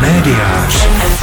Médiář.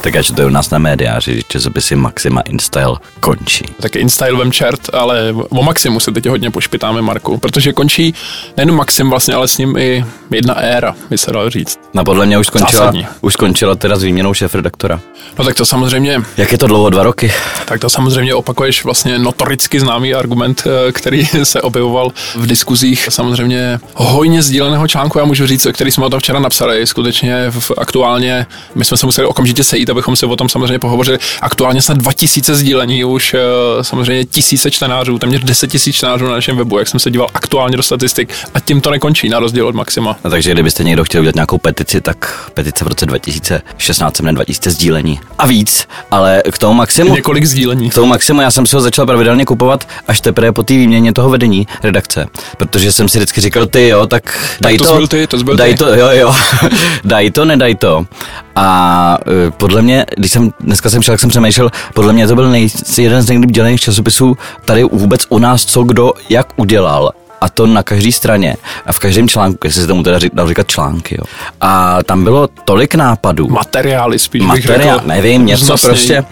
Tak já to je u nás na médiáři, že časopisy Maxima InStyle končí. Tak InStyle vem čert, ale o Maximu se teď hodně pošpitáme, Marku, protože končí nejen Maxim vlastně, ale s ním i jedna éra, by se dalo říct. No podle mě už skončila, Zásadní. už skončila teda s výměnou šéf-redaktora. No tak to samozřejmě, Jak je to dlouho, dva roky? tak to samozřejmě opakuješ vlastně notoricky známý argument, eh, který se objevoval v diskuzích samozřejmě hojně sdíleného článku, já můžu říct, který jsme o tom včera napsali, skutečně v, aktuálně, my jsme se museli okamžitě sejít, abychom si o tom samozřejmě pohovořili, aktuálně snad 2000 sdílení, už eh, samozřejmě tisíce čtenářů, téměř 10 tisíc čtenářů na našem webu, jak jsem se díval aktuálně do statistik a tím to nekončí, na rozdíl od Maxima. No, takže kdybyste někdo chtěl udělat nějakou petici, tak petice v roce 2016 se jmenuje 2000 sdílení. A víc, ale k tomu Maximu... Několik sdílení. K tomu Maximu já jsem si ho začal pravidelně kupovat až teprve po té výměně toho vedení redakce, protože jsem si vždycky říkal, ty jo, tak daj to to, jsi byl ty, to jsi byl daj ty. to, jo, jo, daj to, nedaj to. A uh, podle mě, když jsem, dneska jsem šel, jak jsem přemýšlel, podle mě to byl nej, jeden z nejlíp dělaných časopisů tady vůbec u nás, co kdo jak udělal a to na každé straně a v každém článku, jestli se tomu teda dal říkat články, jo. A tam bylo tolik nápadů. Materiály spíš bych Materiál, řekl. nevím, něco Vznosnej. prostě,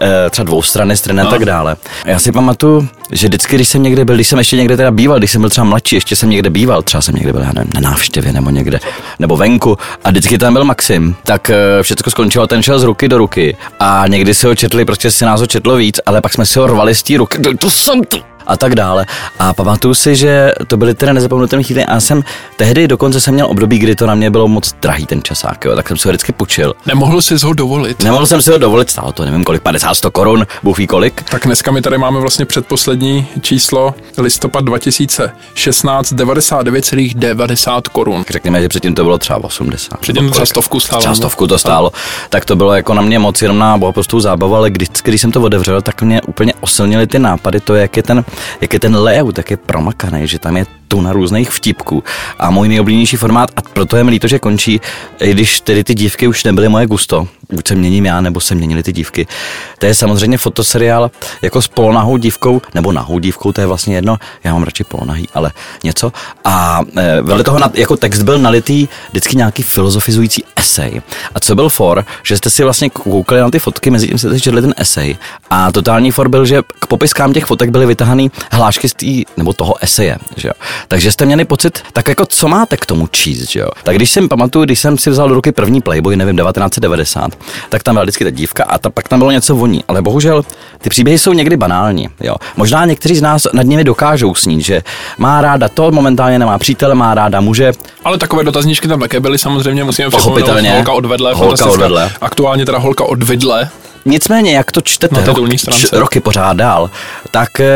eh, třeba dvoustrany strany a No. tak dále. Já si pamatuju, že vždycky, když jsem někde byl, když jsem ještě někde teda býval, když jsem byl třeba mladší, ještě jsem někde býval, třeba jsem někde byl, já nevím, na návštěvě nebo někde, nebo venku a vždycky tam byl Maxim, tak eh, všechno skončilo, ten šel z ruky do ruky a někdy si ho četli, prostě si nás ho četlo víc, ale pak jsme si ho rvali z té ruky, to, to jsem to a tak dále. A pamatuju si, že to byly teda nezapomenutelné chvíle a já jsem tehdy dokonce jsem měl období, kdy to na mě bylo moc drahý ten časák, jo, tak jsem si ho vždycky půjčil. Nemohl jsi ho dovolit. Nemohl jsem si ho dovolit, stálo to nevím kolik, 50, 100 korun, bůh ví kolik. Tak dneska my tady máme vlastně předposlední číslo listopad 2016 99,90 korun. Řekněme, že předtím to bylo třeba 80. Předtím kolik. stovku stálo, Třeba no. stovku to stálo. Tak to bylo jako na mě moc jenom na bohaprostou zábavu, ale když, když jsem to otevřel, tak mě úplně osilnily ty nápady, to, jak je ten, jak je ten layout, jak je promakaný, že tam je tu na různých vtipků. A můj nejoblíbenější formát, a proto je mi líto, že končí, i když tedy ty dívky už nebyly moje gusto, buď se měním já, nebo se měnily ty dívky. To je samozřejmě fotoseriál jako s polonahou dívkou, nebo nahou dívkou, to je vlastně jedno, já mám radši polonahý, ale něco. A e, vedle toho na, jako text byl nalitý vždycky nějaký filozofizující esej. A co byl for, že jste si vlastně koukali na ty fotky, mezi tím jste četli ten esej. A totální for byl, že k popiskám těch fotek byly vytahaný hlášky z tý, nebo toho eseje. Že jo? Takže jste měli pocit, tak jako co máte k tomu číst, že jo? Tak když jsem pamatuju, když jsem si vzal do ruky první Playboy, nevím, 1990, tak tam byla vždycky ta dívka a ta, pak tam bylo něco voní. Ale bohužel ty příběhy jsou někdy banální. Jo? Možná někteří z nás nad nimi dokážou snít, že má ráda to, momentálně nemá přítele, má ráda muže, Ale takové dotazníčky tam také byly, samozřejmě musíme Pochopitelně. holka odvedle, Holka odvedle. Aktuálně teda holka odvedle. Nicméně, jak to čtete Na rok, roky pořád dál, tak e,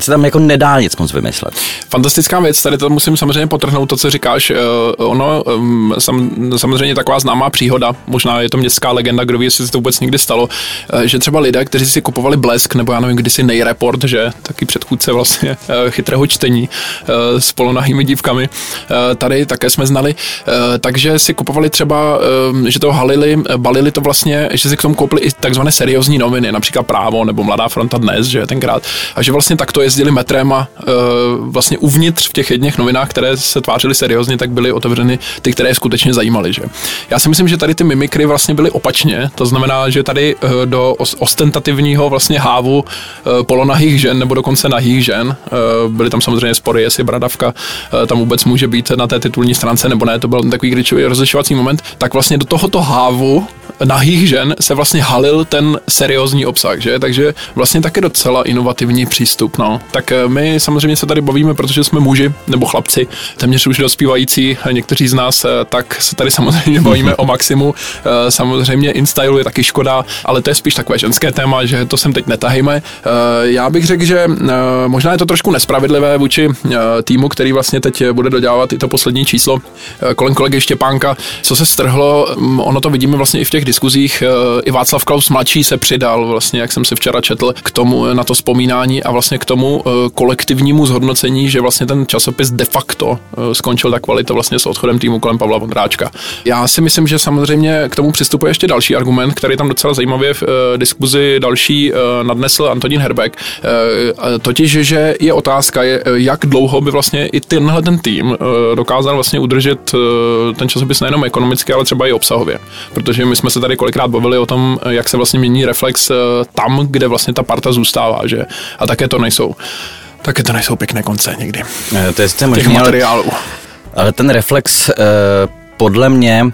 se tam jako nedá nic moc vymyslet. Fantastická věc, tady to musím samozřejmě potrhnout to, co říkáš. eh, Ono, sam, samozřejmě taková známá příhoda, možná je to městská legenda, kdo ví, jestli se to vůbec někdy stalo, eh, že třeba lidé, kteří si kupovali blesk, nebo já nevím, kdysi nejreport, že taky předchůdce vlastně eh, chytrého čtení s polonahými dívkami, tady také jsme znali, takže si kupovali třeba, že to halili, balili to vlastně, že si k tomu koupili i takzvané seriózní noviny, například Právo nebo Mladá fronta dnes, že tenkrát, a že vlastně takto jezdili metrem a eh, vlastně uvnitř v těch jedných novinách, které se tvářily seriózně, tak byly otevřeny ty, které skutečně zajímaly. Že? Já si myslím, že tady ty mimikry vlastně byly opačně, to znamená, že tady eh, do os- ostentativního vlastně hávu eh, polonahých žen nebo dokonce nahých žen, eh, byly tam samozřejmě spory, jestli bradavka eh, tam vůbec může být na té titulní stránce nebo ne, to byl takový klíčový rozlišovací moment, tak vlastně do tohoto hávu nahých žen se vlastně halil ten seriózní obsah, že? Takže vlastně taky docela inovativní přístup, no. Tak eh, my samozřejmě se tady bavíme, protože jsme muži nebo chlapci, téměř už dospívající, někteří z nás, eh, tak se tady samozřejmě bavíme o maximu. Eh, Samozřejmě InStyle je taky škoda, ale to je spíš takové ženské téma, že to sem teď netahejme. Já bych řekl, že možná je to trošku nespravedlivé vůči týmu, který vlastně teď bude dodělávat i to poslední číslo kolem kolegy Štěpánka, co se strhlo, mm, ono to vidíme vlastně i v těch diskuzích uh, i Václav Klaus mladší se přidal, vlastně, jak jsem si včera četl, k tomu na to vzpomínání a vlastně k tomu uh, kolektivnímu zhodnocení, že vlastně ten časopis de facto skončil ta kvalita vlastně s odchodem týmu kolem Pavla Vondráčka. Já si myslím, že samozřejmě k tomu přistupuje ještě další argument, který tam docela zajímavě v diskuzi další nadnesl Antonín Herbeck, totiž, že je otázka, jak dlouho by vlastně i tenhle ten tým dokázal vlastně udržet ten časopis nejenom ekonomicky, ale třeba i obsahově. Protože my jsme se tady kolikrát bavili o tom, jak se vlastně mění reflex uh, tam, kde vlastně ta parta zůstává, že? A také to nejsou. Také to nejsou pěkné konce někdy. To je možný, Těch materiálů. Ale, ale ten reflex uh, podle mě uh,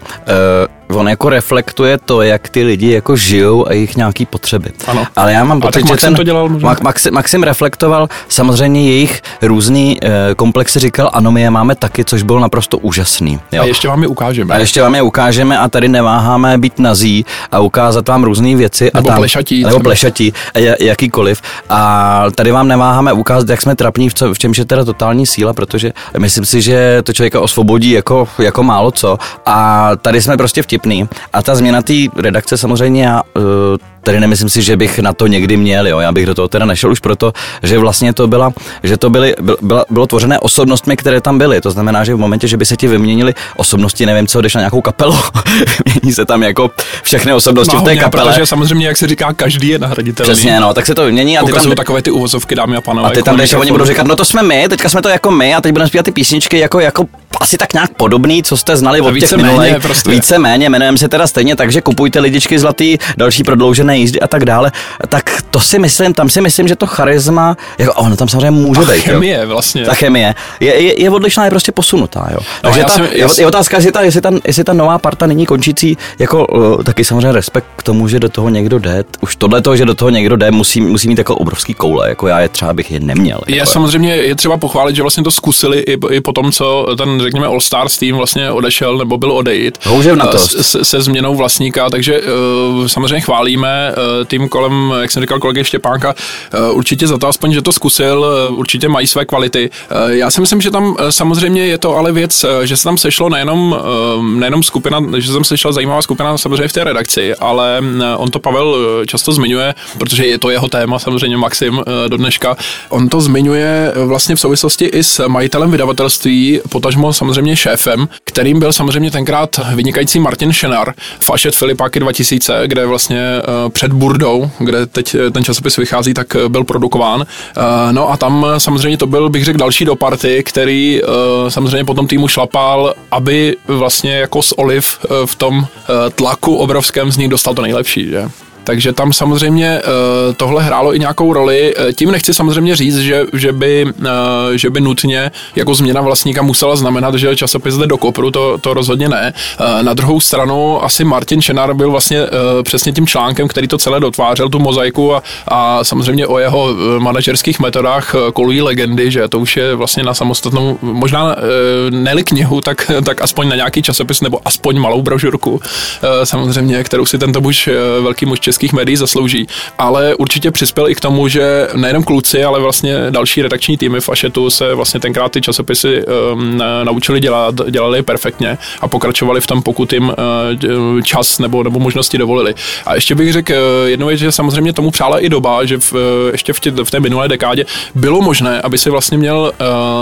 on jako reflektuje to, jak ty lidi jako žijou a jejich nějaký potřeby. Ano. Ale já mám pocit, že ten, to dělal možná. Maxim, Maxim reflektoval samozřejmě jejich různý e, komplexy, říkal, ano, my je máme taky, což bylo naprosto úžasný. Jo. A ještě vám je ukážeme. A ještě vám je ukážeme a tady neváháme být nazí a ukázat vám různé věci. Nebo a tam, plešatí. Nebo plešatí, jakýkoliv. A tady vám neváháme ukázat, jak jsme trapní, v, co, v čemž je teda totální síla, protože myslím si, že to člověka osvobodí jako, jako málo co. A tady jsme prostě vtipný. A ta změna té redakce samozřejmě já Tady nemyslím si, že bych na to někdy měl, jo. Já bych do toho teda nešel už proto, že vlastně to byla, že to byly, bylo, bylo tvořené osobnostmi, které tam byly. To znamená, že v momentě, že by se ti vyměnili osobnosti, nevím co, jdeš na nějakou kapelu, mění se tam jako všechny osobnosti no, v té kapele. Protože samozřejmě, jak se říká, každý je nahraditelný. Přesně, no, tak se to vymění. A ty tam, takové ty uvozovky, dámy a pánové. A ty tam jdeš a oni budou říkat, no to jsme my, teďka jsme to jako my a teď budeme zpívat ty písničky jako, jako asi tak nějak podobný, co jste znali od těch minulých. Prostě. Více méně, jmenujeme se teda stejně, takže kupujte lidičky zlatý, další prodloužené jízdy a tak dále. Tak to si myslím, tam si myslím, že to charisma, jako ono tam samozřejmě může být. chemie jo. vlastně. Ta chemie je, je, je odlišná, je prostě posunutá. Jo. No, takže ta, jsem, je, je otázka, jestli ta, jestli, ta, jestli ta nová parta není končící, jako uh, taky samozřejmě respekt k tomu, že do toho někdo jde. Už tohle to, že do toho někdo jde, musí, musí mít jako obrovský koule, jako já je třeba bych je neměl. Je jako, samozřejmě je třeba pochválit, že vlastně to zkusili i, i po tom, co ten, řekněme, All Stars tým vlastně odešel nebo byl odejít. na to. Se, se změnou vlastníka, takže uh, samozřejmě chválíme uh, tým kolem, jak jsem říkal kolegy Štěpánka, uh, určitě za to aspoň, že to zkusil, uh, určitě mají své kvality. Já si myslím, že tam samozřejmě je to ale věc, že se tam sešlo nejenom, nejenom skupina, že se tam sešla zajímavá skupina samozřejmě v té redakci, ale on to Pavel často zmiňuje, protože je to jeho téma samozřejmě Maxim do dneška. On to zmiňuje vlastně v souvislosti i s majitelem vydavatelství, potažmo samozřejmě šéfem, kterým byl samozřejmě tenkrát vynikající Martin Šenar, Fašet Filipáky 2000, kde vlastně před Burdou, kde teď eh, ten časopis vychází, tak uh, byl produkován. Uh, no a tam samozřejmě to byl, bych řekl, další do party, který samozřejmě potom týmu šlapal, aby vlastně jako s Oliv v tom tlaku obrovském z nich dostal to nejlepší, že? Takže tam samozřejmě eh, tohle hrálo i nějakou roli. Eh, tím nechci samozřejmě říct, že, že, by, eh, že by nutně jako změna vlastníka musela znamenat, že časopis jde do kopru, to, to rozhodně ne. Na druhou stranu asi Martin Šenar byl vlastně přesně tím článkem, který to celé dotvářel, tu mozaiku a, a samozřejmě o jeho manažerských metodách kolují legendy, že to už je vlastně na samostatnou, možná ne knihu, tak, tak aspoň na nějaký časopis nebo aspoň malou brožurku, samozřejmě, kterou si tento muž, velký muž českých médií zaslouží, ale určitě přispěl i k tomu, že nejenom kluci, ale vlastně další redakční týmy v Ašetu se vlastně tenkrát ty časopisy um, naučili dělat, dělali perfektně a pokračovali v tom, pokud jim uh, čas nebo, nebo možnosti dovolili. A ještě bych řekl uh, jednu věc, že samozřejmě tomu přála i doba, že v, uh, ještě v, tě, v té minulé dekádě bylo možné, aby si vlastně měl,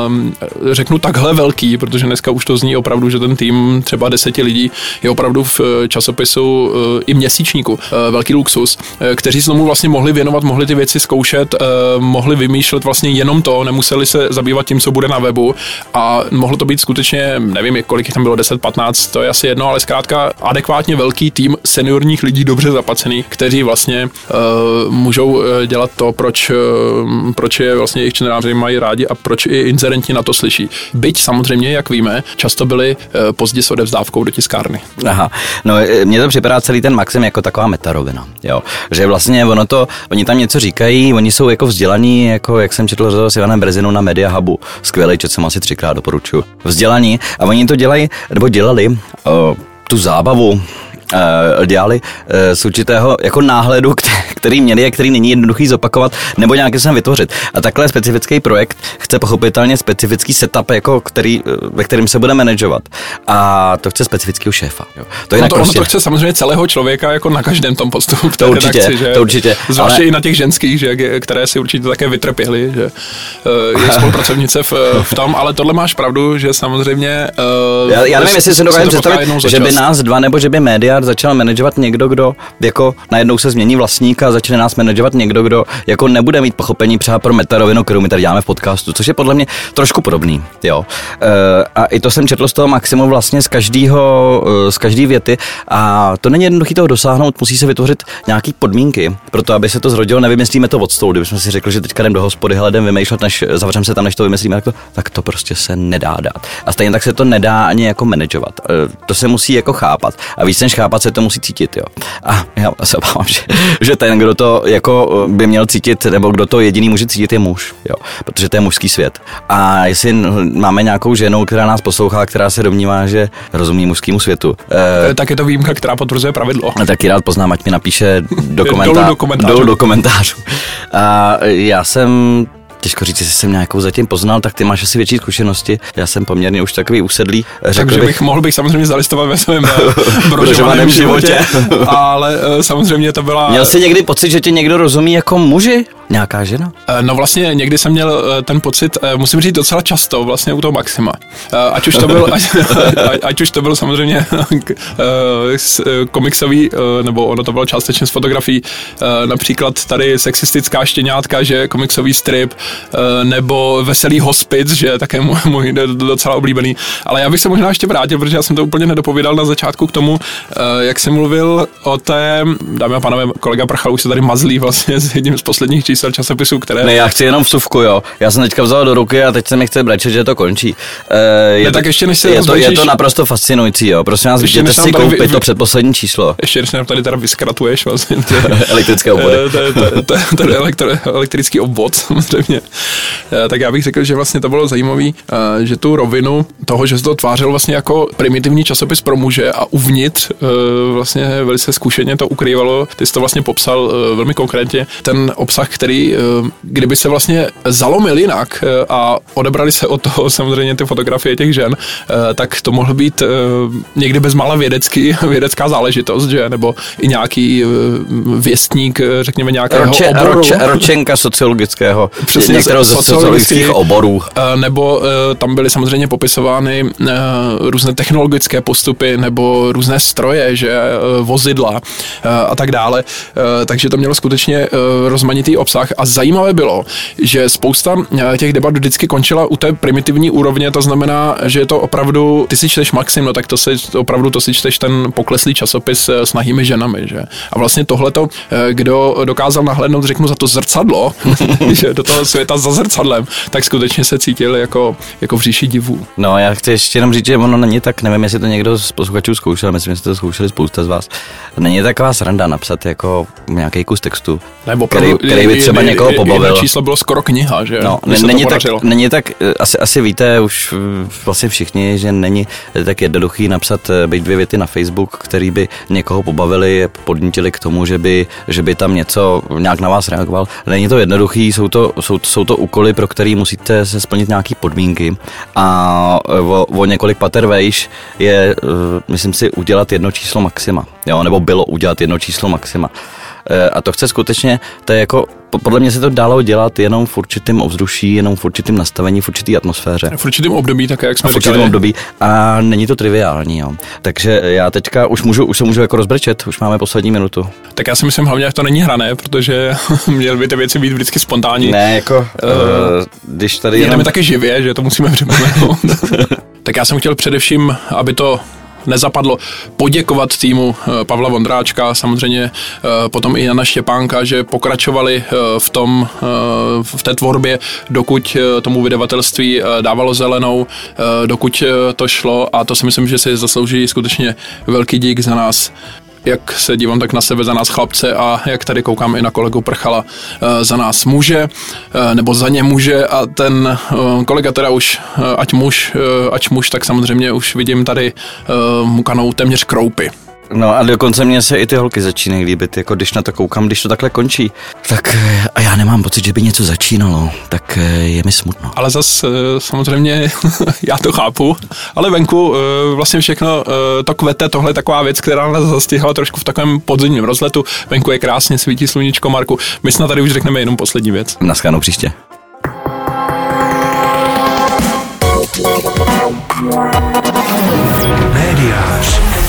um, řeknu takhle velký, protože dneska už to zní opravdu, že ten tým třeba deseti lidí je opravdu v časopisu uh, i měsíčníku uh, velký luxus, eh, kteří se tomu vlastně mohli věnovat, mohli ty věci zkoušet, eh, mohli vymýšlet vlastně jenom to, nemuseli se zabývat tím, co bude na webu a mohlo to být skutečně, nevím, kolik jich tam bylo, 10-15, to je asi jedno, ale zkrátka adekvátně velký tým seniorních lidí dobře zaplacených, kteří vlastně uh, můžou dělat to, proč, uh, proč je vlastně jejich čtenáři mají rádi a proč i inzerenti na to slyší. Byť samozřejmě, jak víme, často byli uh, pozdě s odevzdávkou do tiskárny. Aha, no mně to připadá celý ten Maxim jako taková metarovina. Jo. Že vlastně ono to, oni tam něco říkají, oni jsou jako vzdělaní, jako jak jsem četl s Ivanem Brezinou na Media Hubu. Skvělý, čet jsem asi třikrát doporučuju. Vzdělaní a oni to dělají, nebo dělali uh, tu zábavu uh, dělali uh, z určitého jako náhledu, který měli a který není jednoduchý zopakovat nebo nějaký sem vytvořit. A takhle specifický projekt chce pochopitelně specifický setup, jako který, ve kterým se bude manažovat. A to chce specifického šéfa. Jo. To, no to, prostě... to chce samozřejmě celého člověka jako na každém tom postu v té to určitě, redakci, že? To určitě. Zvláště ale... i na těch ženských, že, které si určitě také vytrpěly, že je spolupracovnice v, v tom, ale tohle máš pravdu, že samozřejmě... Uh, já, já nevím, jestli si dokážem představit, že by nás dva nebo že by média začal manažovat někdo, kdo jako najednou se změní vlastníka a začne nás manažovat někdo, kdo jako nebude mít pochopení třeba pro metarovinu, kterou my tady děláme v podcastu, což je podle mě trošku podobný. Jo. E, a i to jsem četl z toho maximu vlastně z každého, z každé věty a to není jednoduché toho dosáhnout, musí se vytvořit nějaký podmínky pro to, aby se to zrodilo. Nevymyslíme to od stolu, kdybychom si řekli, že teďka jdem do hospody, hledem vymýšlet, než zavřeme se tam, než to vymyslíme, tak to, tak to prostě se nedá dát. A stejně tak se to nedá ani jako manažovat. E, to se musí jako chápat. A víc než chápat se to musí cítit, jo. A já se obávám, že, že ten, kdo to jako by měl cítit, nebo kdo to jediný může cítit, je muž, jo. Protože to je mužský svět. A jestli máme nějakou ženu, která nás poslouchá, která se domnívá, že rozumí mužskému světu. E, tak je to výjimka, která potvrzuje pravidlo. Taky rád poznám, ať mi napíše do, komentá- do komentářů. Do, do komentářů. A já jsem těžko říct, jestli jsem nějakou zatím poznal, tak ty máš asi větší zkušenosti. Já jsem poměrně už takový usedlý. Takže bych, bych mohl bych samozřejmě zalistovat ve svém eh, brožovaném životě, ale eh, samozřejmě to byla... Měl jsi někdy pocit, že ti někdo rozumí jako muži? Nějaká žena? Eh, no vlastně někdy jsem měl ten pocit, musím říct docela často, vlastně u toho Maxima. Ať už to byl, ať, ať už to byl samozřejmě komiksový, nebo ono to bylo částečně z fotografií, například tady sexistická štěňátka, že komiksový strip, nebo Veselý hospic, že je také můj, můj docela oblíbený. Ale já bych se možná ještě vrátil, protože já jsem to úplně nedopovídal na začátku k tomu, eh, jak jsem mluvil o té, dámy a pánové, kolega Prchal už se tady mazlí vlastně s jedním z posledních čísel časopisů, které... Ne, já chci jenom vsuvku, jo. Já jsem teďka vzal do ruky a teď se mi chce brečet, že to končí. E, je, ne, to, tak ještě než se je, to, je to naprosto fascinující, jo. Prosím vás, jděte si koupit vy, to předposlední číslo. Ještě než nám tady teda vyskratuješ vlastně. Elektrické obory. Ten elektrický obvod samozřejmě. Eh, tak já bych řekl, že vlastně to bylo zajímavé, eh, že tu rovinu toho, že se to tvářil vlastně jako primitivní časopis pro muže a uvnitř eh, vlastně velice zkušeně to ukrývalo. Ty jsi to vlastně popsal velmi konkrétně. Ten obsah, který, kdyby se vlastně zalomil jinak a odebrali se od toho samozřejmě ty fotografie těch žen, tak to mohl být někdy bezmála vědecký, vědecká záležitost, že? Nebo i nějaký věstník, řekněme, nějakého Roče, oboru. Roče, ročenka sociologického. Přesně některého ze sociologických oborů. Eh, nebo eh, tam byly samozřejmě popisovány eh, různé technologické postupy nebo různé stroje, že vozidla a tak dále. Takže to mělo skutečně rozmanitý obsah a zajímavé bylo, že spousta těch debat vždycky končila u té primitivní úrovně, to znamená, že je to opravdu, ty si čteš Maxim, no tak to si opravdu to si čteš ten pokleslý časopis s nahými ženami, že? A vlastně tohleto, kdo dokázal nahlédnout, řeknu za to zrcadlo, že do toho světa za zrcadlem, tak skutečně se cítil jako, jako v říši divů. No, já chci ještě jenom říct, že ono není tak, nevím, jestli to někdo z posluchačů zkoušel, myslím, že jste to zkoušeli spousta z vás. Není taková sranda napsat jako nějaký kus textu, Nebo který, který by třeba je, někoho je, pobavil. Jedno číslo bylo skoro kniha, že? No, ne, není, tak, není tak, eh, asi, asi víte už eh, vlastně všichni, že není tak jednoduchý napsat eh, být dvě věty na Facebook, který by někoho pobavili, podnítili k tomu, že by, že by tam něco nějak na vás reagoval. Není to jednoduchý, jsou to, jsou, jsou to úkoly, pro který musíte se splnit nějaké podmínky a o, o několik pater vejš je, myslím si, udělat jedno číslo maxima, jo, nebo bylo udělat jedno číslo maxima. E, a to chce skutečně, to je jako podle mě se to dalo dělat jenom v určitém ovzduší, jenom v určitém nastavení, v určité atmosféře. V určitém období, také jak jsme v určitém období. A není to triviální. Jo. Takže já teďka už můžu, už se můžu jako rozbrečet, už máme poslední minutu. Tak já si myslím hlavně, že to není hrané, protože měly by ty věci být vždycky spontánní. Ne, jako, uh, když tady jenom... Jedeme také živě, že to musíme připomenout. tak já jsem chtěl především, aby to nezapadlo. Poděkovat týmu eh, Pavla Vondráčka, samozřejmě eh, potom i Jana Štěpánka, že pokračovali eh, v tom, v té tvorbě, dokud tomu vydavatelství dávalo zelenou, dokud to šlo. A to si myslím, že si zaslouží skutečně velký dík za nás jak se dívám tak na sebe za nás chlapce a jak tady koukám i na kolegu Prchala za nás muže, nebo za ně muže a ten kolega teda už, ať muž, ať muž, tak samozřejmě už vidím tady mu kanou téměř kroupy. No a dokonce mě se i ty holky začínají líbit, jako když na to koukám, když to takhle končí. Tak eh, a já nemám pocit, že by něco začínalo, tak eh, je mi smutno. Ale zas eh, samozřejmě já to chápu, ale venku vlastně všechno to kvete, tohle je taková věc, která nás zastihla trošku v takovém podzimním rozletu. Venku je krásně, svítí sluníčko, Marku. My snad tady už řekneme jenom poslední věc. Naschledanou příště. Médiář.